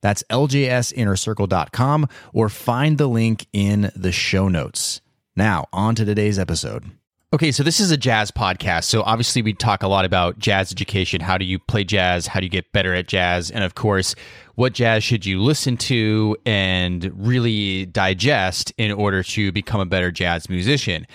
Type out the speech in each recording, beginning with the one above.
That's ljsinnercircle.com or find the link in the show notes. Now, on to today's episode. Okay, so this is a jazz podcast. So obviously, we talk a lot about jazz education. How do you play jazz? How do you get better at jazz? And of course, what jazz should you listen to and really digest in order to become a better jazz musician?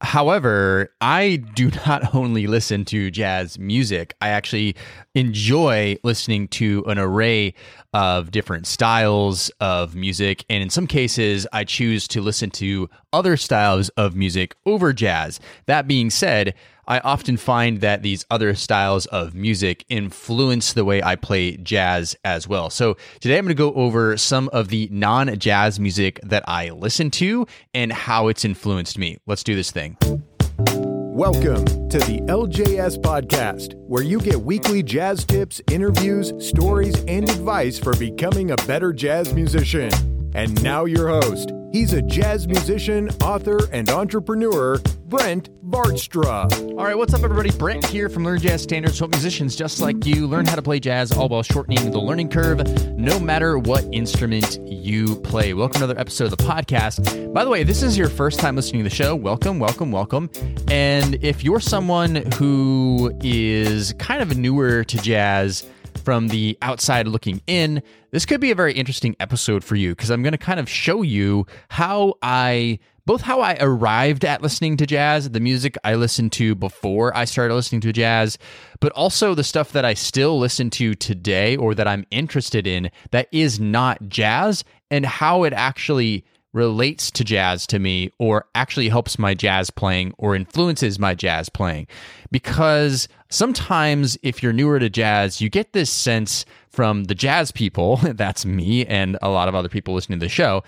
However, I do not only listen to jazz music, I actually enjoy listening to an array of different styles of music. And in some cases, I choose to listen to other styles of music over jazz. That being said, I often find that these other styles of music influence the way I play jazz as well. So today I'm going to go over some of the non jazz music that I listen to and how it's influenced me. Let's do this thing. Welcome to the LJS Podcast, where you get weekly jazz tips, interviews, stories, and advice for becoming a better jazz musician. And now, your host. He's a jazz musician, author, and entrepreneur, Brent Vaartstra. All right, what's up, everybody? Brent here from Learn Jazz Standards. Help musicians just like you learn how to play jazz, all while shortening the learning curve, no matter what instrument you play. Welcome to another episode of the podcast. By the way, this is your first time listening to the show. Welcome, welcome, welcome. And if you're someone who is kind of newer to jazz, from the outside looking in, this could be a very interesting episode for you because I'm going to kind of show you how I both how I arrived at listening to jazz, the music I listened to before I started listening to jazz, but also the stuff that I still listen to today or that I'm interested in that is not jazz and how it actually relates to jazz to me or actually helps my jazz playing or influences my jazz playing. Because sometimes if you're newer to jazz, you get this sense from the jazz people, that's me and a lot of other people listening to the show,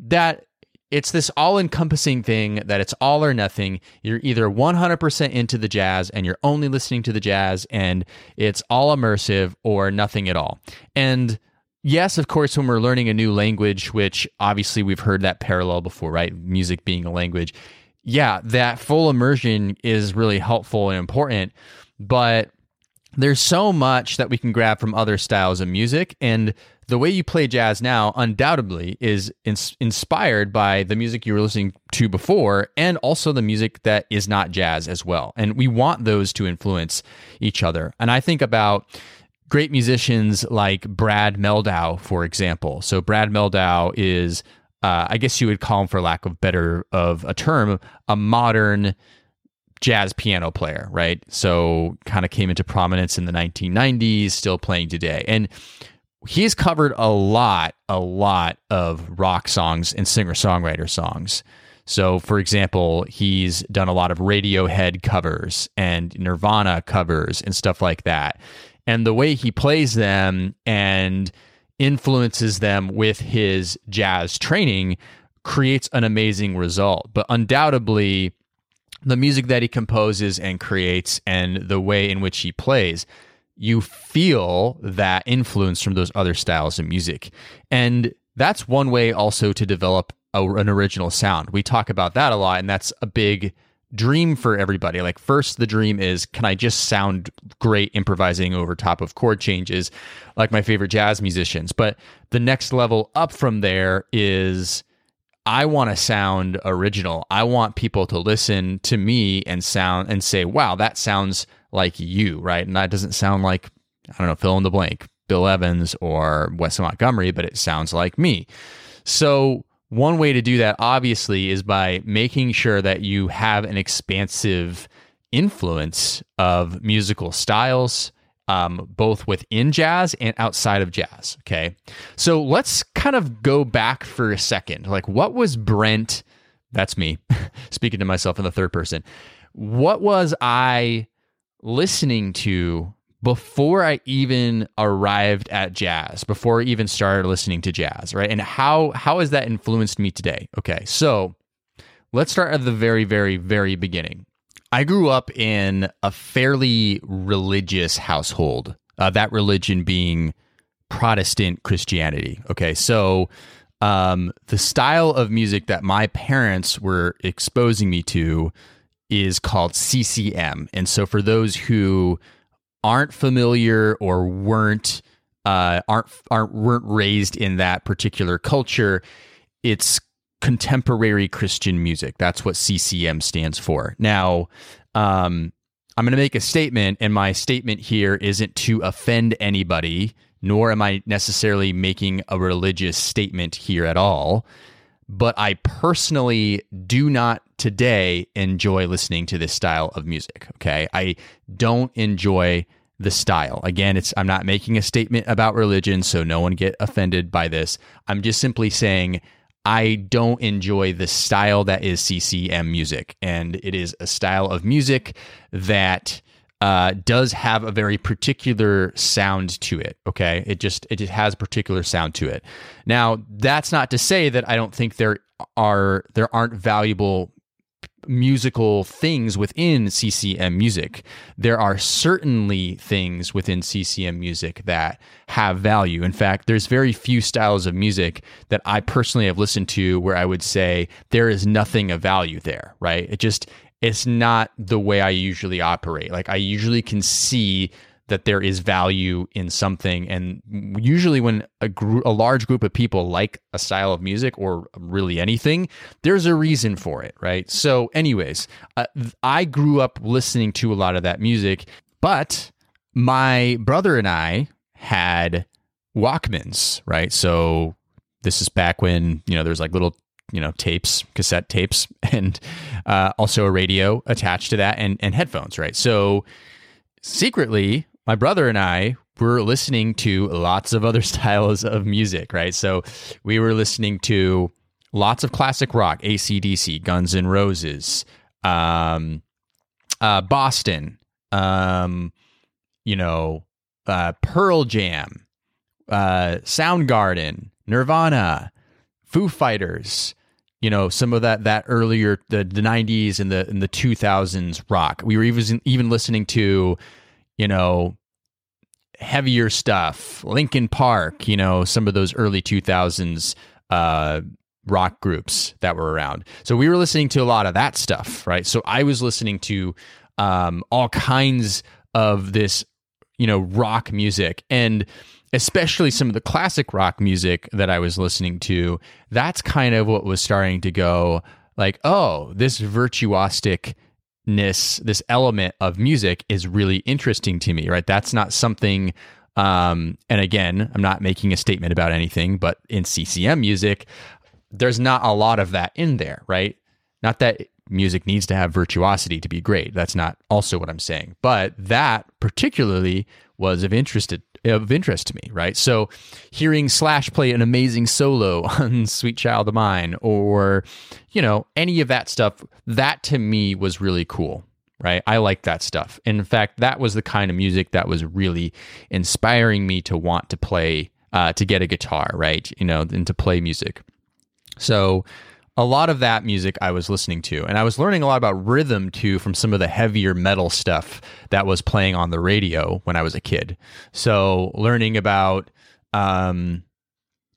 that it's this all encompassing thing that it's all or nothing. You're either 100% into the jazz and you're only listening to the jazz and it's all immersive or nothing at all. And yes, of course, when we're learning a new language, which obviously we've heard that parallel before, right? Music being a language. Yeah, that full immersion is really helpful and important. But there's so much that we can grab from other styles of music. And the way you play jazz now, undoubtedly, is ins- inspired by the music you were listening to before and also the music that is not jazz as well. And we want those to influence each other. And I think about great musicians like Brad Mehldau, for example. So Brad Mehldau is, uh, I guess you would call him, for lack of better of a term, a modern jazz piano player, right? So kind of came into prominence in the 1990s, still playing today, and he's covered a lot, a lot of rock songs and singer songwriter songs. So, for example, he's done a lot of Radiohead covers and Nirvana covers and stuff like that and the way he plays them and influences them with his jazz training creates an amazing result. But undoubtedly, the music that he composes and creates and the way in which he plays, you feel that influence from those other styles of music. And that's one way also to develop a, an original sound. We talk about that a lot, and that's a big dream for everybody. Like, first, the dream is can I just sound great improvising over top of chord changes like my favorite jazz musicians? But the next level up from there is I want to sound original. I want people to listen to me and sound and say, wow, that sounds like you, right? And that doesn't sound like, I don't know, fill in the blank, Bill Evans or Wes Montgomery, but it sounds like me. So, one way to do that, obviously, is by making sure that you have an expansive influence of musical styles, um, both within jazz and outside of jazz. Okay. So let's kind of go back for a second. Like, what was Brent? That's me speaking to myself in the third person. What was I listening to before I even arrived at jazz, before I even started listening to jazz, right? And how how has that influenced me today? Okay, so let's start at the very, very, very beginning. I grew up in a fairly religious household. Uh, that religion being Protestant Christianity. Okay, so um, the style of music that my parents were exposing me to is called CCM. And so for those who aren't familiar or weren't uh, aren't aren't weren't raised in that particular culture, it's contemporary Christian music. That's what CCM stands for. Now, um, I'm going to make a statement, and my statement here isn't to offend anybody, nor am I necessarily making a religious statement here at all. But I personally do not today enjoy listening to this style of music. Okay. I don't enjoy the style. Again, it's I'm not making a statement about religion, so no one get offended by this. I'm just simply saying I don't enjoy the style that is CCM music. And it is a style of music that uh, does have a very particular sound to it. Okay. It just, it just has a particular sound to it. Now, that's not to say that I don't think there are, there aren't valuable musical things within CCM music. There are certainly things within CCM music that have value. In fact, there's very few styles of music that I personally have listened to where I would say there is nothing of value there, right? It just it's not the way I usually operate. Like I usually can see that there is value in something. And usually when a, gr- a large group of people like a style of music or really anything there's a reason for it right? So anyways uh, i grew up listening to a lot of that music but my brother and i had walkmans right? So this is back when you know there's like little you know tapes cassette tapes and uh, also a radio attached to that and, and headphones right? So secretly my brother and I were listening to lots of other styles of music, right? So we were listening to lots of classic rock, ACDC, Guns N' Roses, um, uh, Boston, um, you know, uh, Pearl Jam, uh, Soundgarden, Nirvana, Foo Fighters, you know some of that that earlier the, the 90s and the and the 2000s rock we were even even listening to you know heavier stuff, Linkin Park, you know, some of those early 2000s uh, rock groups that were around. So we were listening to a lot of that stuff, right? So I was listening to um, all kinds of this, you know, rock music and especially some of the classic rock music that I was listening to. That's kind of what was starting to go like, oh, this virtuosic this element of music is really interesting to me, right? That's not something um, and again, I'm not making a statement about anything, but in CCM music, there's not a lot of that in there, right? Not that music needs to have virtuosity to be great. That's not also what I'm saying. But that particularly was of interest of interest to me, right? So hearing Slash play an amazing solo on Sweet Child of Mine or you know, any of that stuff, that to me was really cool, right? I like that stuff. And in fact, that was the kind of music that was really inspiring me to want to play uh, to get a guitar, right? You know, and to play music. So a lot of that music I was listening to. And I was learning a lot about rhythm too from some of the heavier metal stuff that was playing on the radio when I was a kid. So learning about, um,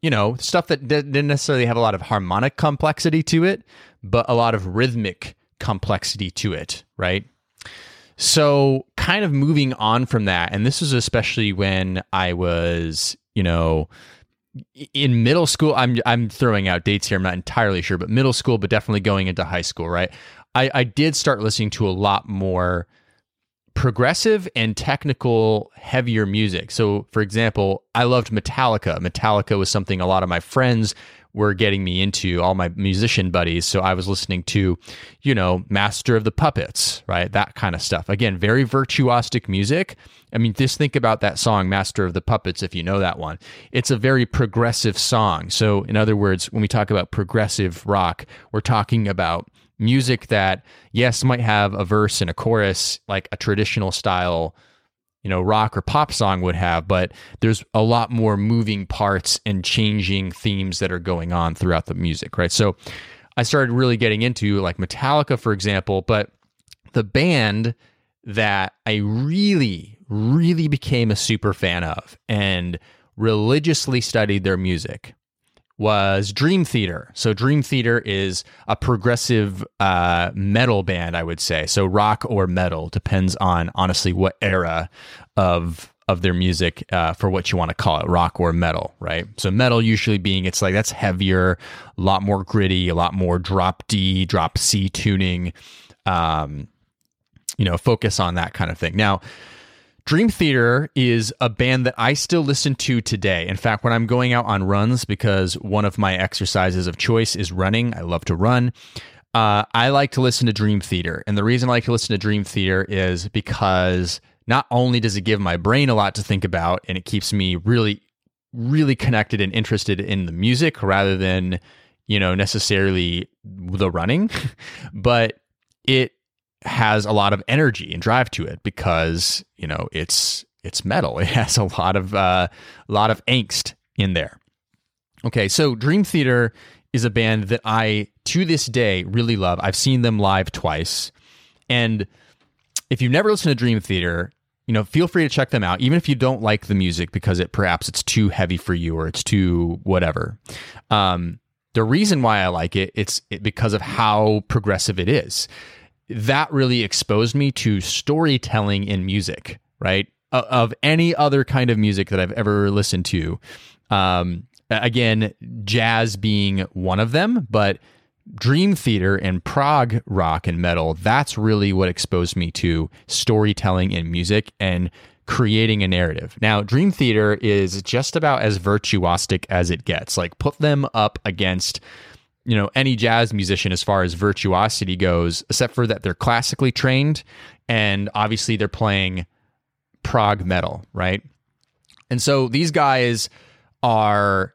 you know, stuff that didn't necessarily have a lot of harmonic complexity to it, but a lot of rhythmic complexity to it, right? So, kind of moving on from that, and this was especially when I was, you know, in middle school i'm i'm throwing out dates here. I'm not entirely sure but middle school but definitely going into high school right? I i did start listening to a lot more progressive and technical heavier music. So for example i loved metallica. Metallica was something a lot of my friends were getting me into all my musician buddies. So I was listening to, you know, Master of the Puppets, right? That kind of stuff. Again, very virtuosic music. I mean, just think about that song, Master of the Puppets, if you know that one. It's a very progressive song. So, in other words, when we talk about progressive rock, we're talking about music that, yes, might have a verse and a chorus, like a traditional style you know rock or pop song would have but there's a lot more moving parts and changing themes that are going on throughout the music right? So i started really getting into like metallica for example but the band that i really really became a super fan of and religiously studied their music was Dream Theater. So Dream Theater is a progressive uh, metal band, I would say. So rock or metal depends on honestly what era of of their music uh, for what you want to call it, rock or metal, right? So metal usually being it's like that's heavier, a lot more gritty, a lot more drop D, drop C tuning. Um, you know, focus on that kind of thing. Now, Dream Theater is a band that I still listen to today. In fact, when I'm going out on runs, because one of my exercises of choice is running, I love to run. Uh, I like to listen to Dream Theater. And the reason I like to listen to Dream Theater is because not only does it give my brain a lot to think about and it keeps me really, really connected and interested in the music rather than, you know, necessarily the running, but it has a lot of energy and drive to it because you know it's it's metal. It has a lot of uh, a lot of angst in there. Okay, so Dream Theater is a band that I to this day really love. I've seen them live twice, and if you've never listened to Dream Theater, you know feel free to check them out, even if you don't like the music because it perhaps it's too heavy for you or it's too whatever. Um, the reason why I like it, it's because of how progressive it is that really exposed me to storytelling in music, right? Of any other kind of music that I've ever listened to. Um, again, jazz being one of them, but Dream Theater and prog rock and metal, that's really what exposed me to storytelling in music and creating a narrative. Now, Dream Theater is just about as virtuosic as it gets. Like, put them up against you know any jazz musician as far as virtuosity goes except for that they're classically trained and obviously they're playing prog metal right? And so these guys are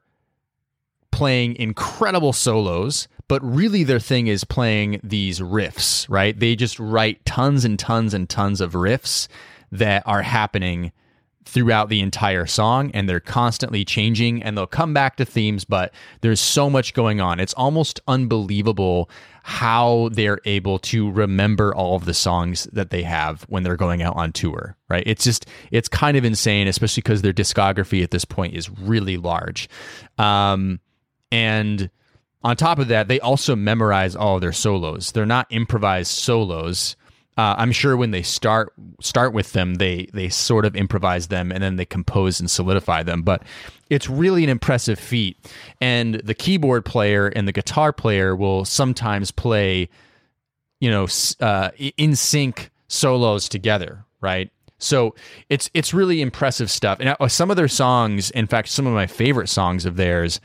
playing incredible solos but really their thing is playing these riffs right? They just write tons and tons and tons of riffs that are happening throughout the entire song and they're constantly changing and they'll come back to themes but there's so much going on. It's almost unbelievable how they're able to remember all of the songs that they have when they're going out on tour right? It's just it's kind of insane especially because their discography at this point is really large. Um, and on top of that they also memorize all of their solos. They're not improvised solos uh, I'm sure when they start start with them, they they sort of improvise them and then they compose and solidify them. But it's really an impressive feat. And the keyboard player and the guitar player will sometimes play, you know, uh, in sync solos together, right? So it's it's really impressive stuff. And uh, some of their songs, in fact, some of my favorite songs of theirs,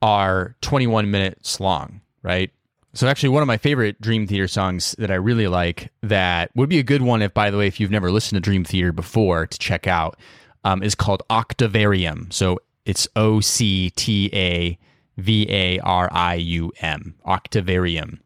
are 21 minutes long, right? So actually, one of my favorite Dream Theater songs that I really like that would be a good one if, by the way, if you've never listened to Dream Theater before to check out, um, is called Octavarium. So it's O C T A V A R I U M, Octavarium.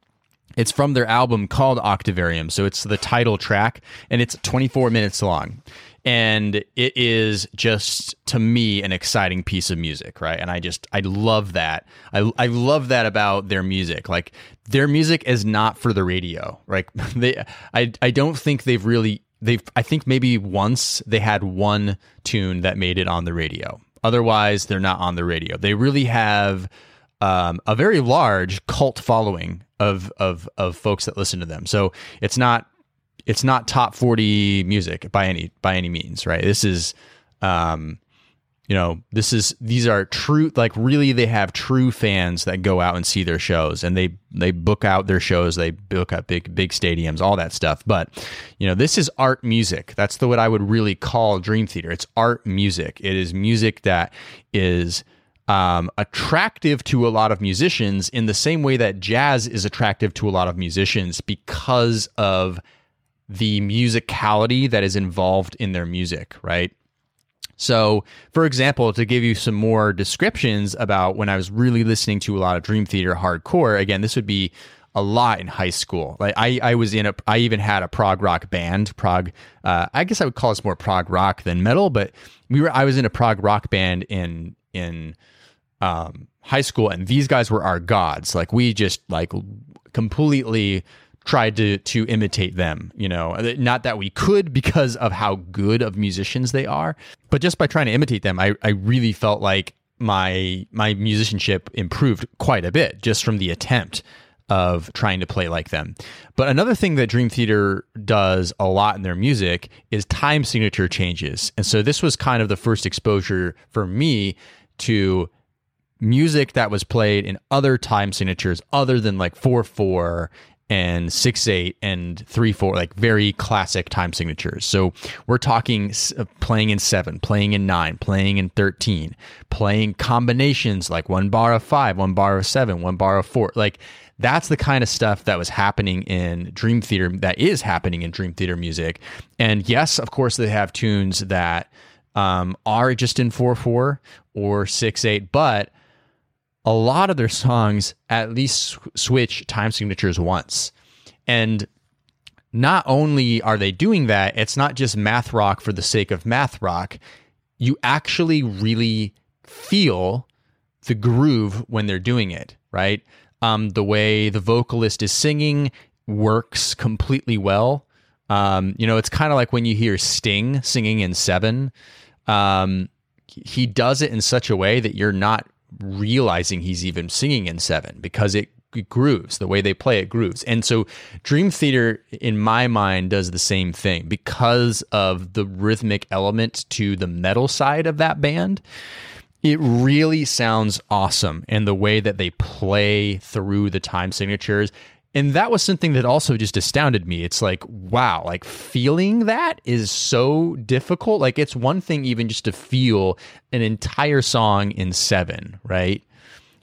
It's from their album called Octavarium. So it's the title track and it's 24 minutes long and it is just to me an exciting piece of music right? And i just i love that. I, I love that about their music. Like their music is not for the radio right? They i i don't think they've really they've i think maybe once they had one tune that made it on the radio. Otherwise they're not on the radio. They really have um, a very large cult following of of of folks that listen to them. So it's not it's not top 40 music by any by any means right? This is um you know this is these are true like really they have true fans that go out and see their shows and they they book out their shows they book up big big stadiums all that stuff. But you know this is art music. That's the what i would really call dream theater. It's art music. It is music that is um, attractive to a lot of musicians in the same way that jazz is attractive to a lot of musicians because of the musicality that is involved in their music, right? So, for example, to give you some more descriptions about when I was really listening to a lot of Dream Theater hardcore, again, this would be a lot in high school. Like I, I was in a, I even had a prog rock band. Prog, uh, I guess I would call us more prog rock than metal, but we were. I was in a prog rock band in in um, high school, and these guys were our gods. Like we just like completely tried to to imitate them. You know, uh, not that we could because of how good of musicians they are, but just by trying to imitate them, I I really felt like my my musicianship improved quite a bit just from the attempt of trying to play like them. But another thing that Dream Theater does a lot in their music is time signature changes. And so this was kind of the first exposure for me to music that was played in other time signatures other than like 4 4 and 6 8 and 3 4, like very classic time signatures. So we're talking uh, playing in 7, playing in 9, playing in 13, playing combinations like one bar of 5, one bar of 7, one bar of 4. Like that's the kind of stuff that was happening in Dream Theater, that is happening in Dream Theater music. And yes, of course, they have tunes that um, are just in 4 4 or 6 8, but a lot of their songs at least switch time signatures once. And not only are they doing that, it's not just math rock for the sake of math rock. You actually really feel the groove when they're doing it, right? Um, the way the vocalist is singing works completely well. Um, you know, it's kind of like when you hear Sting singing in Seven. Um, he does it in such a way that you're not realizing he's even singing in seven because it, grooves. The way they play it grooves. And so dream theater in my mind does the same thing. Because of the rhythmic element to the metal side of that band it really sounds awesome. And the way that they play through the time signatures and that was something that also just astounded me. It's like, wow, like feeling that is so difficult. Like it's one thing even just to feel an entire song in seven, right?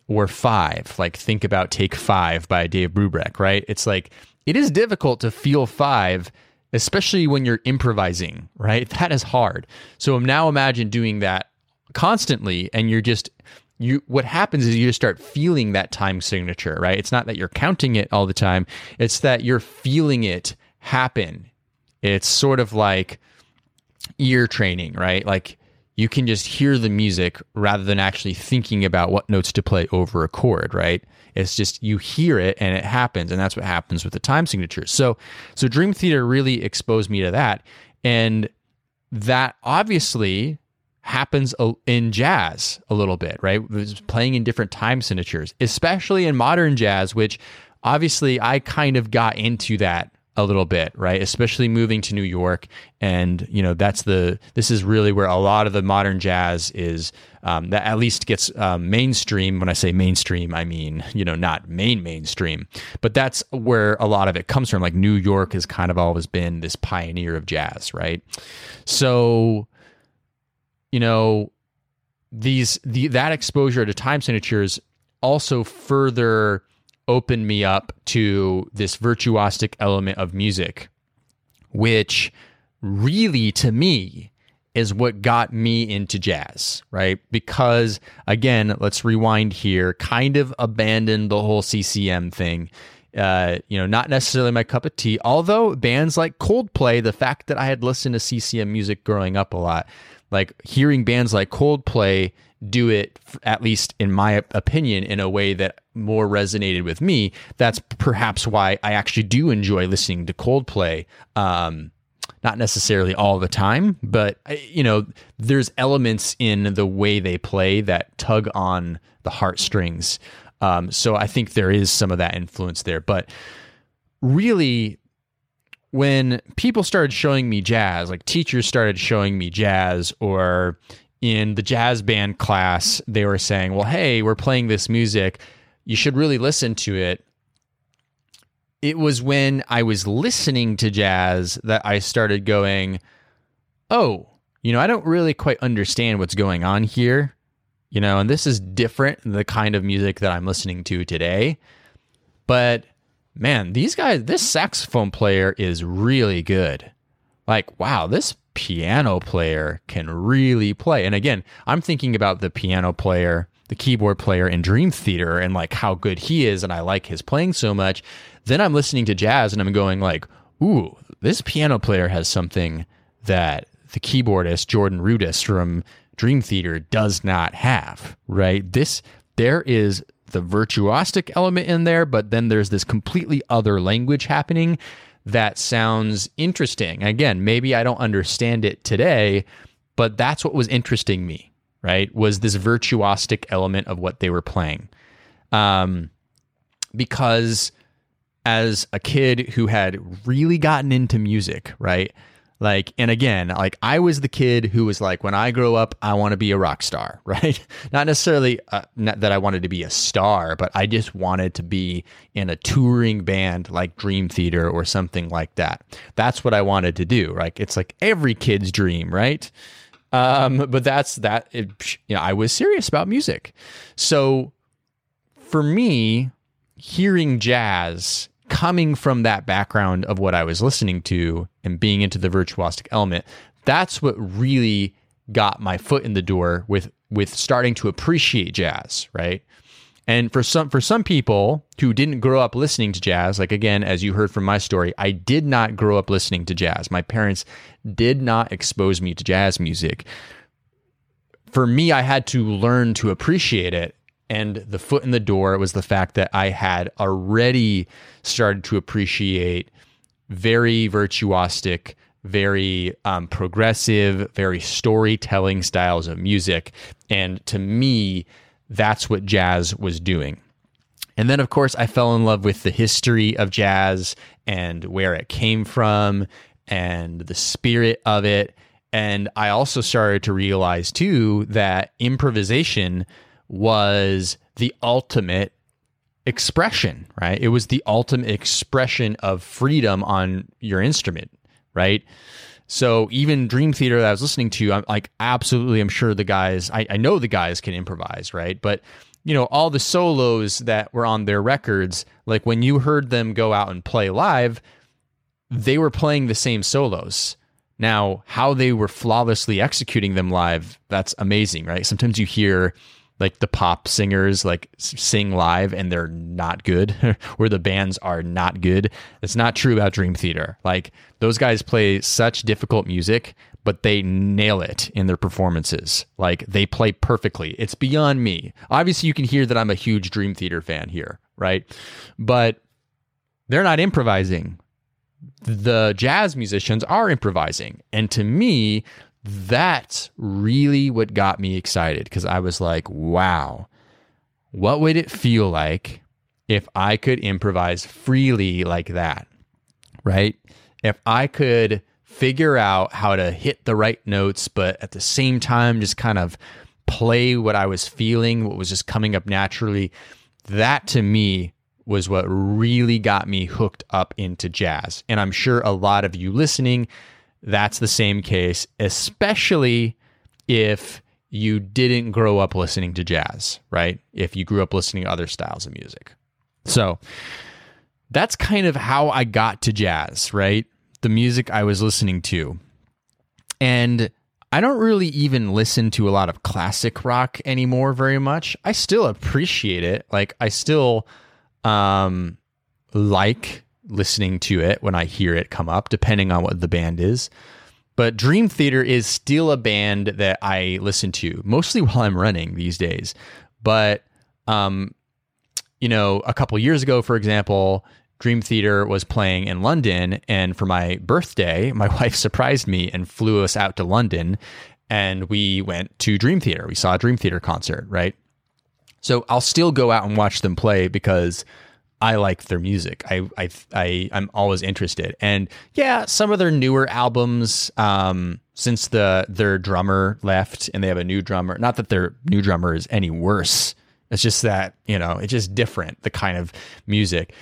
Or five. Like think about Take Five by Dave Brubeck, right? It's like it is difficult to feel five, especially when you're improvising, right? That is hard. So now imagine doing that constantly and you're just you what happens is you just start feeling that time signature, right? It's not that you're counting it all the time, it's that you're feeling it happen. It's sort of like ear training, right? Like you can just hear the music rather than actually thinking about what notes to play over a chord, right? It's just you hear it and it happens, and that's what happens with the time signatures. So, so Dream Theater really exposed me to that, and that obviously happens in jazz a little bit, right? playing in different time signatures, especially in modern jazz, which obviously I kind of got into that a little bit, right? Especially moving to New York, and you know that's the this is really where a lot of the modern jazz is um, that at least gets um, mainstream. When I say mainstream, I mean you know not main mainstream, but that's where a lot of it comes from. Like New York has kind of always been this pioneer of jazz, right? So you know, these the that exposure to time signatures also further opened me up to this virtuosic element of music, which really to me is what got me into jazz, right? Because again, let's rewind here, kind of abandoned the whole CCM thing. Uh, you know, not necessarily my cup of tea. Although bands like Coldplay, the fact that I had listened to CCM music growing up a lot, like hearing bands like Coldplay do it, at least in my opinion, in a way that more resonated with me. That's perhaps why I actually do enjoy listening to Coldplay. Um, not necessarily all the time, but you know, there's elements in the way they play that tug on the heartstrings. Um, so I think there is some of that influence there. But really, when people started showing me jazz, like teachers started showing me jazz, or in the jazz band class, they were saying, well, hey, we're playing this music. You should really listen to it. It was when I was listening to jazz that I started going, oh, you know, I don't really quite understand what's going on here. You know, and this is different than the kind of music that I'm listening to today. But man, these guys, this saxophone player is really good. Like, wow, this piano player can really play. And again, I'm thinking about the piano player the keyboard player in Dream Theater and like how good he is and I like his playing so much. Then I'm listening to jazz and I'm going like, "Ooh, this piano player has something that the keyboardist Jordan Rudess from Dream Theater does not have." Right? This there is the virtuosic element in there, but then there's this completely other language happening that sounds interesting. Again, maybe I don't understand it today, but that's what was interesting me, right? Was this virtuosic element of what they were playing. Um, because as a kid who had really gotten into music, right? Like, and again, like I was the kid who was like, when I grow up, I want to be a rock star, right? Not necessarily uh, not that I wanted to be a star, but I just wanted to be in a touring band like Dream Theater or something like that. That's what I wanted to do, right? It's like every kid's dream, right? Um, but that's that. It, you know, I was serious about music, so for me, hearing jazz coming from that background of what I was listening to and being into the virtuosic element, that's what really got my foot in the door with with starting to appreciate jazz, right? And for some for some people who didn't grow up listening to jazz, like again as you heard from my story, I did not grow up listening to jazz. My parents did not expose me to jazz music. For me, I had to learn to appreciate it and the foot in the door was the fact that I had already started to appreciate very virtuosic, very um, progressive, very storytelling styles of music. And to me, that's what jazz was doing. And then, of course, I fell in love with the history of jazz and where it came from and the spirit of it. And I also started to realize, too, that improvisation was the ultimate expression, right? It was the ultimate expression of freedom on your instrument, right? So even Dream Theater that I was listening to, I'm like, absolutely, I'm sure the guys, I, I know the guys can improvise, right? But you know, all the solos that were on their records, like when you heard them go out and play live, they were playing the same solos. Now, how they were flawlessly executing them live, that's amazing, right? Sometimes you hear like the pop singers like sing live and they're not good where the bands are not good. It's not true about dream theater. Like those guys play such difficult music but they nail it in their performances. Like they play perfectly. It's beyond me. Obviously you can hear that i'm a huge dream theater fan here right? But they're not improvising. The jazz musicians are improvising. And to me that's really what got me excited because I was like, wow, what would it feel like if I could improvise freely like that? Right? If I could figure out how to hit the right notes, but at the same time, just kind of play what I was feeling, what was just coming up naturally, that to me was what really got me hooked up into jazz. And I'm sure a lot of you listening that's the same case, especially if you didn't grow up listening to jazz, right? If you grew up listening to other styles of music. So that's kind of how I got to jazz, right? The music I was listening to. And I don't really even listen to a lot of classic rock anymore very much. I still appreciate it. Like I still um like listening to it when I hear it come up, depending on what the band is. But Dream Theater is still a band that I listen to mostly while I'm running these days. But, um, you know, a couple years ago, for example, Dream Theater was playing in London. And for my birthday, my wife surprised me and flew us out to London. And we went to Dream Theater. We saw a Dream Theater concert, right? So I'll still go out and watch them play because I like their music. I I I I'm always interested. And yeah, some of their newer albums um since the their drummer left and they have a new drummer, not that their new drummer is any worse. It's just that, you know, it's just different the kind of music.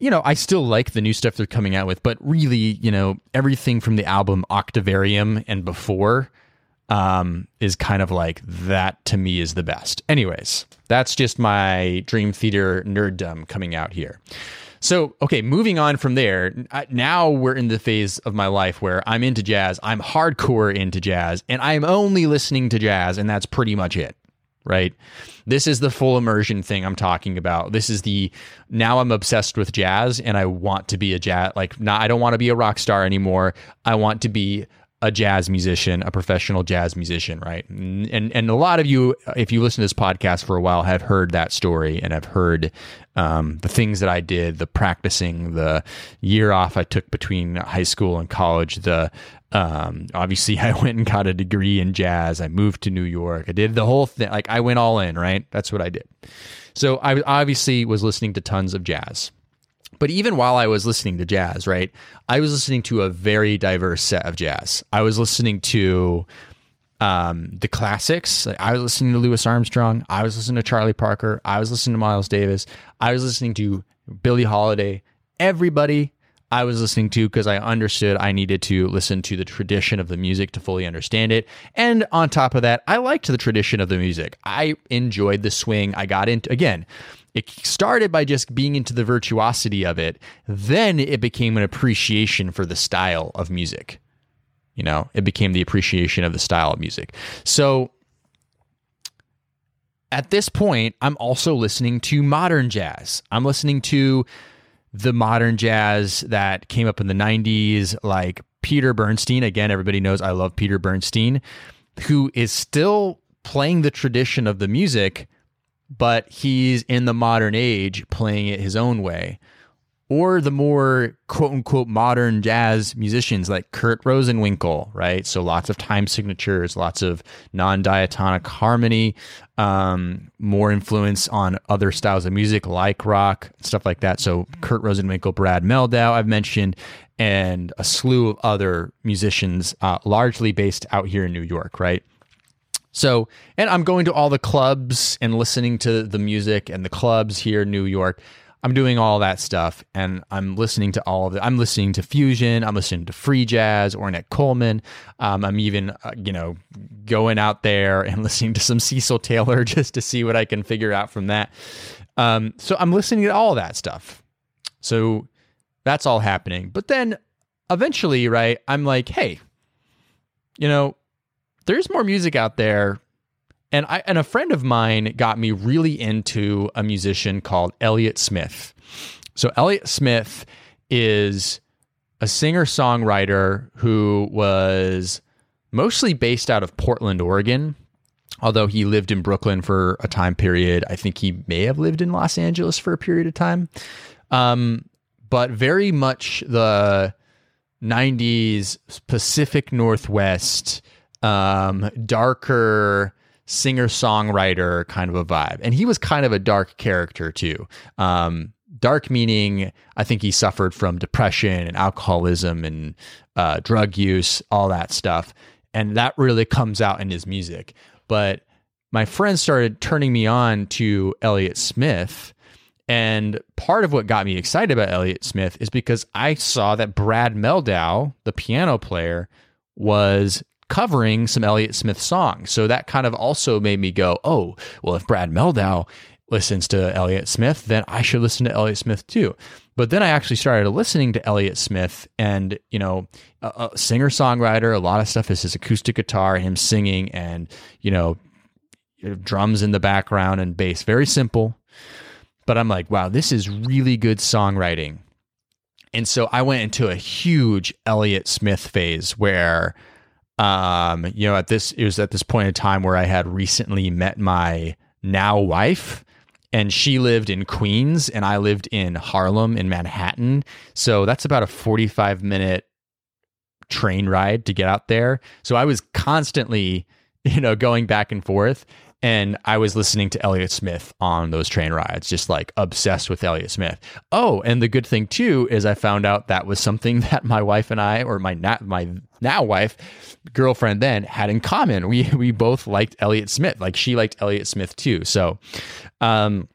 You know, I still like the new stuff they're coming out with, but really, you know, everything from the album Octavarium and before um, is kind of like that to me is the best. Anyways, that's just my Dream Theater nerddom coming out here. So, okay, moving on from there, now we're in the phase of my life where I'm into jazz. I'm hardcore into jazz, and I'm only listening to jazz, and that's pretty much it. right? This is the full immersion thing I'm talking about. This is the now I'm obsessed with jazz and I want to be a jazz like not I don't want to be a rock star anymore. I want to be a jazz musician, a professional jazz musician, right? And and a lot of you, if you listen to this podcast for a while, have heard that story and have heard um, the things that I did, the practicing, the year off I took between high school and college, the um, obviously I went and got a degree in jazz. I moved to New York. I did the whole thing. Like I went all in, right? That's what I did. So I obviously was listening to tons of jazz. But even while I was listening to jazz, right, I was listening to a very diverse set of jazz. I was listening to um, the classics. I was listening to Louis Armstrong. I was listening to Charlie Parker. I was listening to Miles Davis. I was listening to Billie Holiday. Everybody I was listening to because I understood I needed to listen to the tradition of the music to fully understand it. And on top of that, I liked the tradition of the music. I enjoyed the swing. I got into, again, it started by just being into the virtuosity of it. Then it became an appreciation for the style of music. You know, it became the appreciation of the style of music. So at this point, I'm also listening to modern jazz. I'm listening to the modern jazz that came up in the 90s, like Peter Bernstein. Again, everybody knows I love Peter Bernstein, who is still playing the tradition of the music but he's in the modern age playing it his own way. Or the more quote unquote modern jazz musicians like Kurt Rosenwinkel, right? So lots of time signatures, lots of non diatonic harmony, um, more influence on other styles of music like rock, stuff like that. So Kurt Rosenwinkel, Brad Mehldau, I've mentioned, and a slew of other musicians, uh, largely based out here in New York, right? So, and I'm going to all the clubs and listening to the music and the clubs here in New York. I'm doing all that stuff and I'm listening to all of it. I'm listening to fusion. I'm listening to free jazz, Ornette Coleman. Um, I'm even, uh, you know, going out there and listening to some Cecil Taylor just to see what I can figure out from that. Um, so I'm listening to all that stuff. So that's all happening. But then eventually, right, I'm like, hey, you know, there's more music out there. And I and a friend of mine got me really into a musician called Elliott Smith. So Elliott Smith is a singer-songwriter who was mostly based out of Portland, Oregon. Although he lived in Brooklyn for a time period, I think he may have lived in Los Angeles for a period of time. Um, but very much the 90s Pacific Northwest um, darker singer songwriter kind of a vibe. And he was kind of a dark character too. Um, dark meaning I think he suffered from depression and alcoholism and uh, drug use, all that stuff. And that really comes out in his music. But my friends started turning me on to Elliott Smith. And part of what got me excited about Elliott Smith is because I saw that Brad Mehldau, the piano player, was covering some Elliott Smith songs. So that kind of also made me go, oh, well, if Brad Mehldau listens to Elliott Smith, then I should listen to Elliott Smith too. But then I actually started listening to Elliott Smith, and you know, a, a singer songwriter. A lot of stuff is his acoustic guitar, him singing, and you know, drums in the background and bass. Very simple. But I'm like, wow, this is really good songwriting. And so I went into a huge Elliott Smith phase where um, you know, at this it was at this point in time where I had recently met my now wife and she lived in Queens and I lived in Harlem in Manhattan. So that's about a 45 minute train ride to get out there. So I was constantly, you know, going back and forth and I was listening to Elliott Smith on those train rides, just like obsessed with Elliott Smith. Oh, and the good thing too is I found out that was something that my wife and I, or my na- my now wife, girlfriend then, had in common. We we both liked Elliott Smith. Like she liked Elliott Smith too. So, um,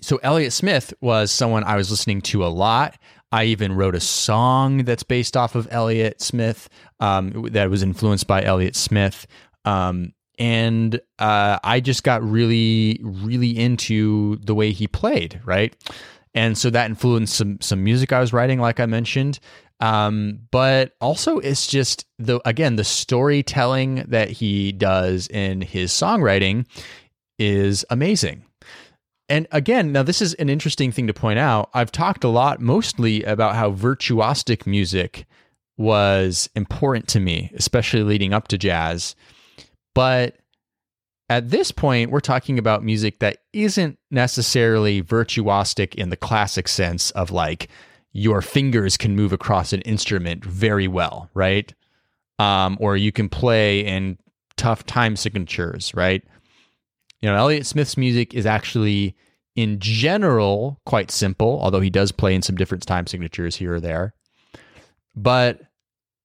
so Elliott Smith was someone I was listening to a lot. I even wrote a song that's based off of Elliott Smith, um, that was influenced by Elliott Smith. Um, and uh, I just got really, really into the way he played, right? And so that influenced some some music I was writing, like I mentioned. Um, but also, it's just the again the storytelling that he does in his songwriting is amazing. And again, now this is an interesting thing to point out. I've talked a lot mostly about how virtuosic music was important to me, especially leading up to jazz. But at this point, we're talking about music that isn't necessarily virtuosic in the classic sense of like your fingers can move across an instrument very well, right? Um, or you can play in tough time signatures, right? You know, Elliott Smith's music is actually, in general, quite simple, although he does play in some different time signatures here or there. But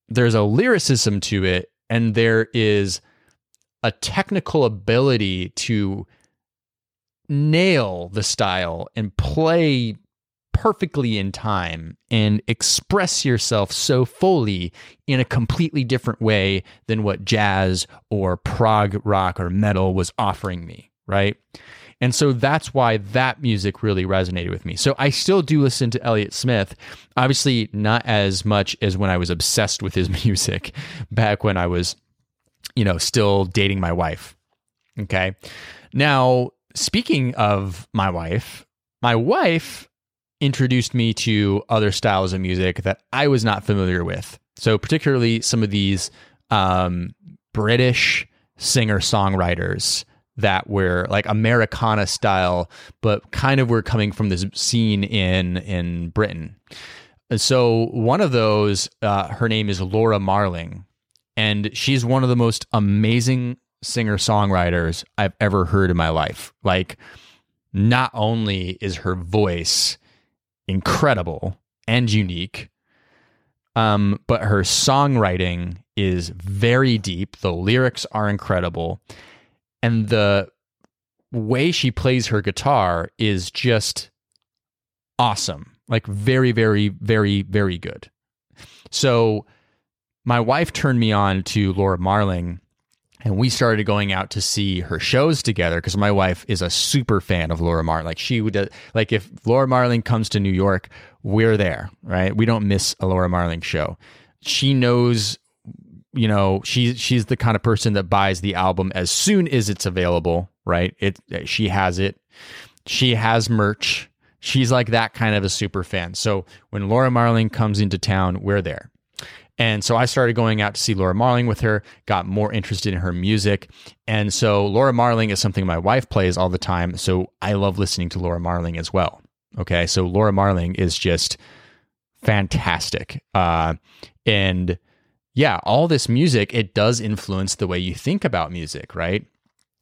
there's a lyricism to it, and there is a technical ability to nail the style and play perfectly in time and express yourself so fully in a completely different way than what jazz or prog rock or metal was offering me, right? And so that's why that music really resonated with me. So I still do listen to Elliott Smith, obviously not as much as when I was obsessed with his music back when I was you know, still dating my wife. Okay. Now, speaking of my wife, my wife introduced me to other styles of music that I was not familiar with. So, particularly some of these um, British singer songwriters that were like Americana style, but kind of were coming from this scene in in Britain. And so one of those, uh, her name is Laura Marling, and she's one of the most amazing singer songwriters I've ever heard in my life. Like, not only is her voice incredible and unique, um, but her songwriting is very deep. The lyrics are incredible. And the way she plays her guitar is just awesome. Like, very, very, very, very good. So, my wife turned me on to Laura Marling and we started going out to see her shows together because my wife is a super fan of Laura Marling. Like she would uh, like if Laura Marling comes to New York, we're there, right? We don't miss a Laura Marling show. She knows you know, she she's the kind of person that buys the album as soon as it's available, right? It uh, she has it. She has merch. She's like that kind of a super fan. So when Laura Marling comes into town, we're there. And so I started going out to see Laura Marling with her, got more interested in her music. And so Laura Marling is something my wife plays all the time. So I love listening to Laura Marling as well. Okay. So Laura Marling is just fantastic. Uh, and yeah, all this music, it does influence the way you think about music, right?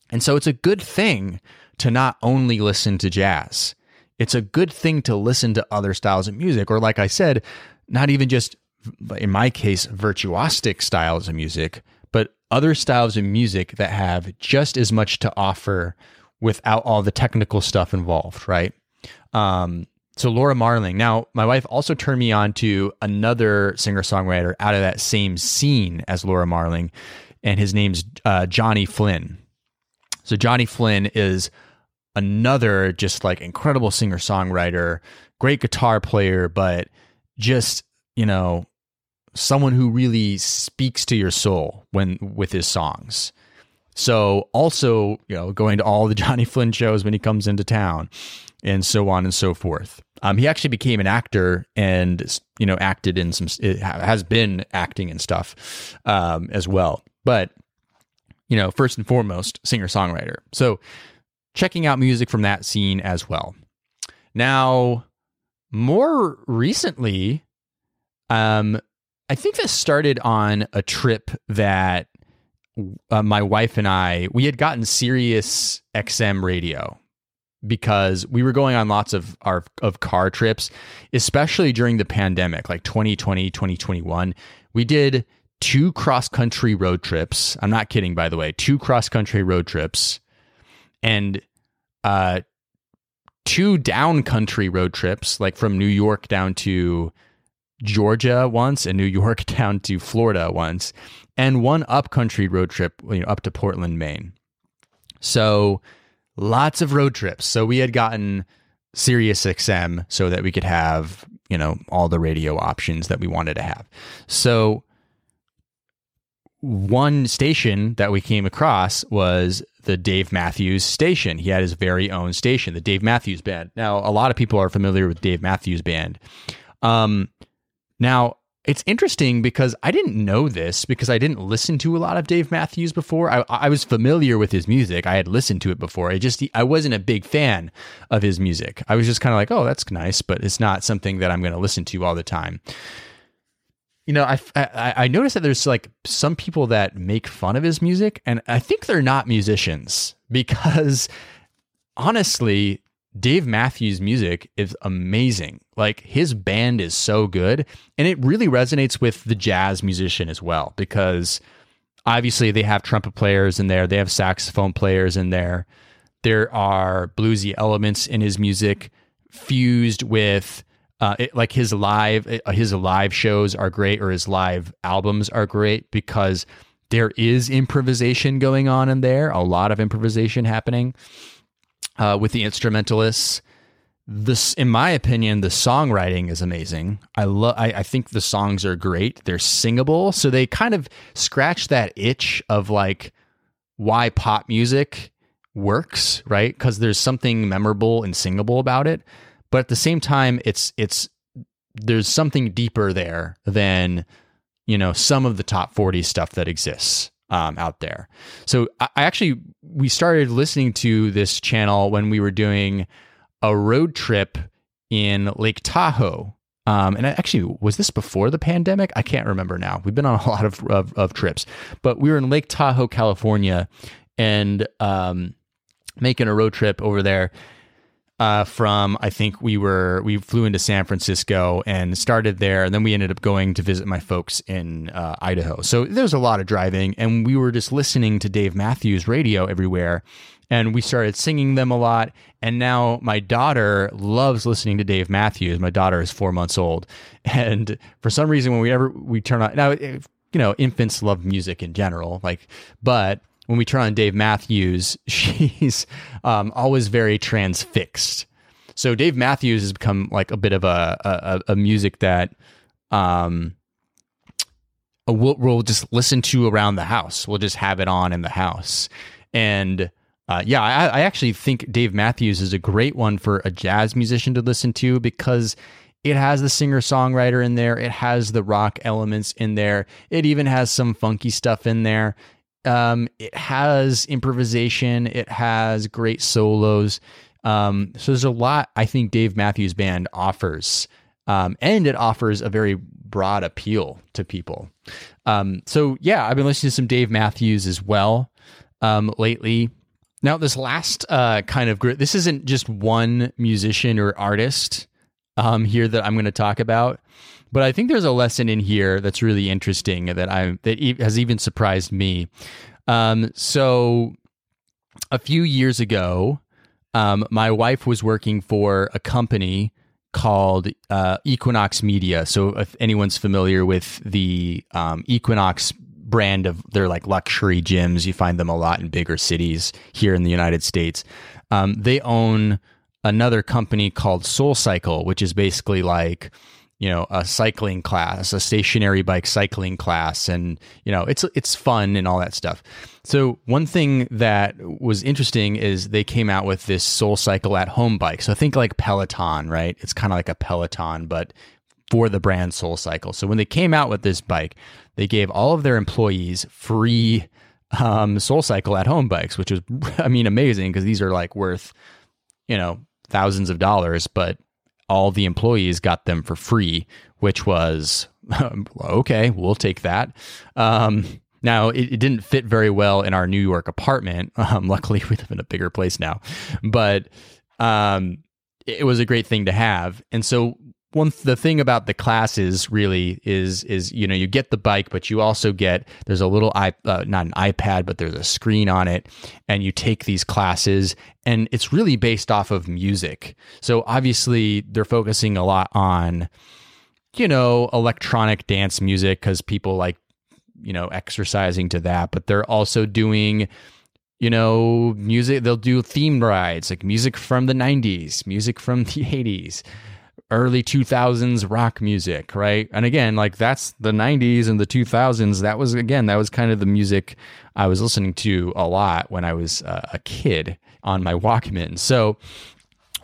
And so it's a good thing to not only listen to jazz. It's a good thing to listen to other styles of music, or like I said, not even just in my case, virtuosic styles of music, but other styles of music that have just as much to offer without all the technical stuff involved, right? Um, so Laura Marling. Now, my wife also turned me on to another singer songwriter out of that same scene as Laura Marling, and his name's uh, Johnny Flynn. So Johnny Flynn is another just like incredible singer songwriter, great guitar player, but just you know someone who really speaks to your soul when with his songs. So also, you know, going to all the Johnny Flynn shows when he comes into town and so on and so forth. Um, he actually became an actor and, you know, acted in some, has been acting and stuff um, as well. But, you know, first and foremost, singer songwriter. So checking out music from that scene as well. Now, more recently, um, I think this started on a trip that uh, my wife and I we had gotten Sirius XM radio because we were going on lots of our of car trips, especially during the pandemic, like 2020, 2021. We did two cross country road trips. I'm not kidding, by the way, two cross country road trips and uh, two down country road trips, like from New York down to Georgia once and New York down to Florida once, and one upcountry road trip you know, up to Portland, Maine. So lots of road trips. So we had gotten Sirius XM so that we could have, you know, all the radio options that we wanted to have. So one station that we came across was the Dave Matthews station. He had his very own station, the Dave Matthews Band. Now, a lot of people are familiar with Dave Matthews Band. Um, now, it's interesting because I didn't know this because I didn't listen to a lot of Dave Matthews before. I, I was familiar with his music. I had listened to it before. I just I wasn't a big fan of his music. I was just kind of like, oh, that's nice, but it's not something that I'm going to listen to all the time. You know, I, I I noticed that there's like some people that make fun of his music, and I think they're not musicians because honestly, Dave Matthews' music is amazing. Like his band is so good. And it really resonates with the jazz musician as well, because obviously they have trumpet players in there, they have saxophone players in there. There are bluesy elements in his music fused with uh, it, like his live uh, his live shows are great or his live albums are great because there is improvisation going on in there a lot of improvisation happening uh, with the instrumentalists. This, in my opinion, the songwriting is amazing. I love. I, I think the songs are great. They're singable, so they kind of scratch that itch of like why pop music works, right? Because there's something memorable and singable about it. But at the same time, it's it's there's something deeper there than you know some of the top 40 stuff that exists um, out there. So I, actually we started listening to this channel when we were doing a road trip in Lake Tahoe. Um, and actually, was this before the pandemic? I can't remember now. We've been on a lot of, of, of trips, but we were in Lake Tahoe, California, and um, making a road trip over there uh, from I think we were we flew into San Francisco and started there, and then we ended up going to visit my folks in uh, Idaho. So there was a lot of driving, and we were just listening to Dave Matthews radio everywhere, and we started singing them a lot. And now my daughter loves listening to Dave Matthews. My daughter is four months old, and for some reason, when we ever we turn on now. you know, infants love music in general, like, but when we turn on Dave Matthews, she's um, always very transfixed. So Dave Matthews has become like a bit of a a, a music that um, we'll, we'll just listen to around the house. We'll just have it on in the house, and uh, yeah, I, I actually think Dave Matthews is a great one for a jazz musician to listen to because it has the singer songwriter in there. It has the rock elements in there. It even has some funky stuff in there. Um, it has improvisation. It has great solos. Um, so there's a lot I think Dave Matthews Band offers, um, and it offers a very broad appeal to people. Um, so yeah, I've been listening to some Dave Matthews as well um, lately. Now this last uh, kind of group, this isn't just one musician or artist um, here that I'm going to talk about. But I think there's a lesson in here that's really interesting that I that has even surprised me. Um, so a few years ago, um, my wife was working for a company called uh, Equinox Media. So if anyone's familiar with the um, Equinox brand of they're like luxury gyms, you find them a lot in bigger cities here in the United States. Um, they own another company called Soul Cycle, which is basically like you know a cycling class a stationary bike cycling class and you know it's it's fun and all that stuff. So one thing that was interesting is they came out with this soul cycle at home bike. So think like peloton right? It's kind of like a peloton but for the brand soul cycle. So when they came out with this bike they gave all of their employees free um, soul cycle at home bikes which was i mean amazing because these are like worth you know thousands of dollars but all the employees got them for free, which was okay, we'll take that. Um, now, it, it, didn't fit very well in our New York apartment. Um, luckily, we live in a bigger place now, but um, it was a great thing to have. And so, one the thing about the classes really is is you know you get the bike but you also get there's a little i uh, not an ipad but there's a screen on it and you take these classes and it's really based off of music. So obviously they're focusing a lot on you know electronic dance music because people like you know exercising to that but they're also doing you know music they'll do themed rides like music from the 90s music from the 80s early 2000s rock music, right? And again, like that's the 90s and the 2000s. That was, again, that was kind of the music I was listening to a lot when I was uh, a kid on my Walkman. So,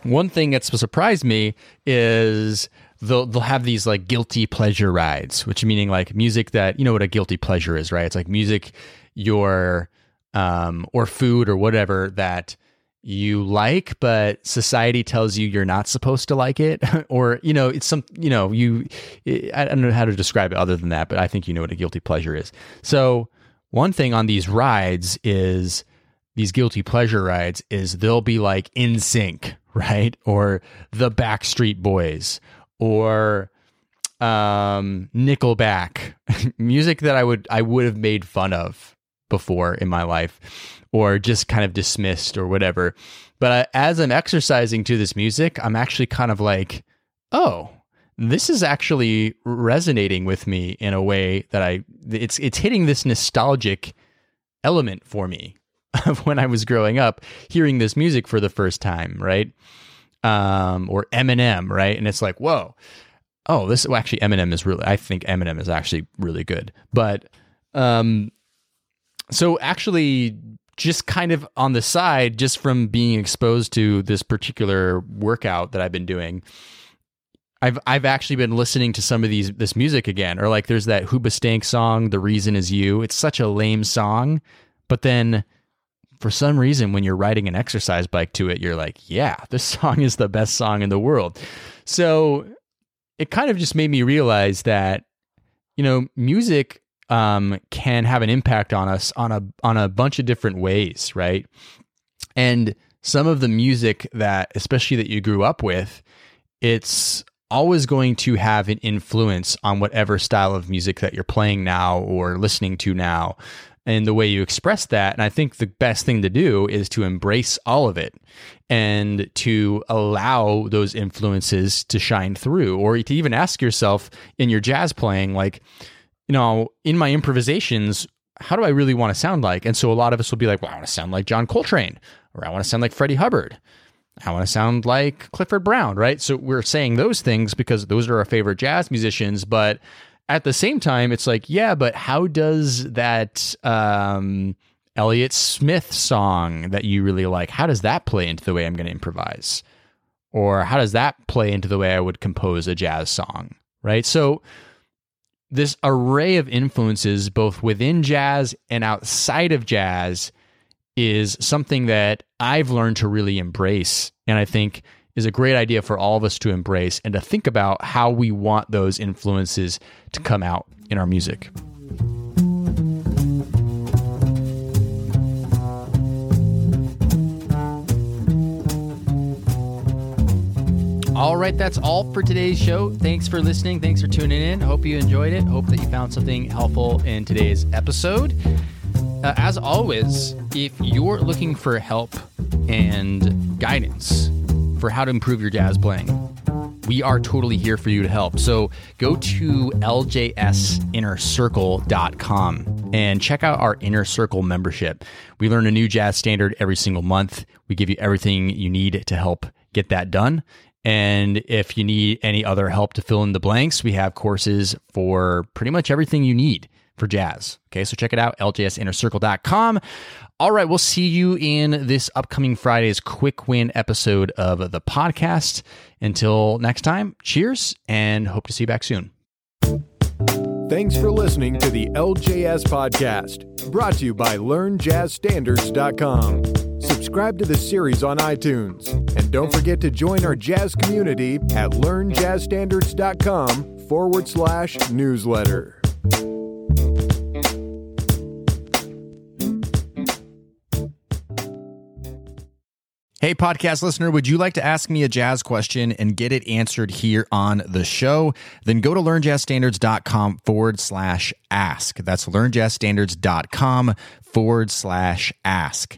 one thing that's surprised me is they'll they'll have these like guilty pleasure rides, which meaning like music that you know what a guilty pleasure is, right? It's like music your um or food or whatever that you like but society tells you you're not supposed to like it. Or you know it's some you know you i don't know how to describe it other than that but i think you know what a guilty pleasure is. So one thing on these rides is these guilty pleasure rides is they'll be like NSYNC right? Or the backstreet boys or um nickelback. Music that i would i would have made fun of before in my life or just kind of dismissed or whatever. But I, as I'm exercising to this music, I'm actually kind of like, oh, this is actually resonating with me in a way that I it's it's hitting this nostalgic element for me of when I was growing up hearing this music for the first time, right? Um, or Eminem, right? And it's like, whoa, oh, this well, actually Eminem is really I think Eminem is actually really good. But um so actually just kind of on the side, just from being exposed to this particular workout that I've been doing, I've I've actually been listening to some of these this music again. Or like there's that Huba Hoobastank song, "The Reason Is You." It's such a lame song, but then for some reason, when you're riding an exercise bike to it, you're like, yeah, this song is the best song in the world. So it kind of just made me realize that you know music um, can have an impact on us on a on a bunch of different ways, right? And some of the music that, especially that you grew up with, it's always going to have an influence on whatever style of music that you're playing now or listening to now and the way you express that. And I think the best thing to do is to embrace all of it and to allow those influences to shine through, or to even ask yourself in your jazz playing, like, you know, in my improvisations, how do I really want to sound like? And so a lot of us will be like, well, I want to sound like John Coltrane, or I want to sound like Freddie Hubbard. I want to sound like Clifford Brown, right? So we're saying those things because those are our favorite jazz musicians, but at the same time, it's like, yeah, but how does that um, Elliott Smith song that you really like, how does that play into the way I'm going to improvise? Or how does that play into the way I would compose a jazz song, right? So this array of influences, both within jazz and outside of jazz, is something that I've learned to really embrace. And I think is a great idea for all of us to embrace and to think about how we want those influences to come out in our music. All right, that's all for today's show. Thanks for listening. Thanks for tuning in. Hope you enjoyed it. Hope that you found something helpful in today's episode. Uh, as always, if you're looking for help and guidance for how to improve your jazz playing, we are totally here for you to help. So go to ljsinnercircle.com and check out our Inner Circle membership. We learn a new jazz standard every single month. We give you everything you need to help get that done. And if you need any other help to fill in the blanks, we have courses for pretty much everything you need for jazz. Okay, so check it out, ljsinnercircle.com. All right, we'll see you in this upcoming Friday's quick win episode of the podcast. Until next time, cheers and hope to see you back soon. Thanks for listening to the LJS podcast, brought to you by LearnJazzStandards.com. Subscribe to the series on iTunes. And don't forget to join our jazz community at learnjazzstandards.com forward slash newsletter. Hey, podcast listener, would you like to ask me a jazz question and get it answered here on the show? Then go to learnjazzstandards.com forward slash ask. That's learnjazzstandards.com forward slash ask.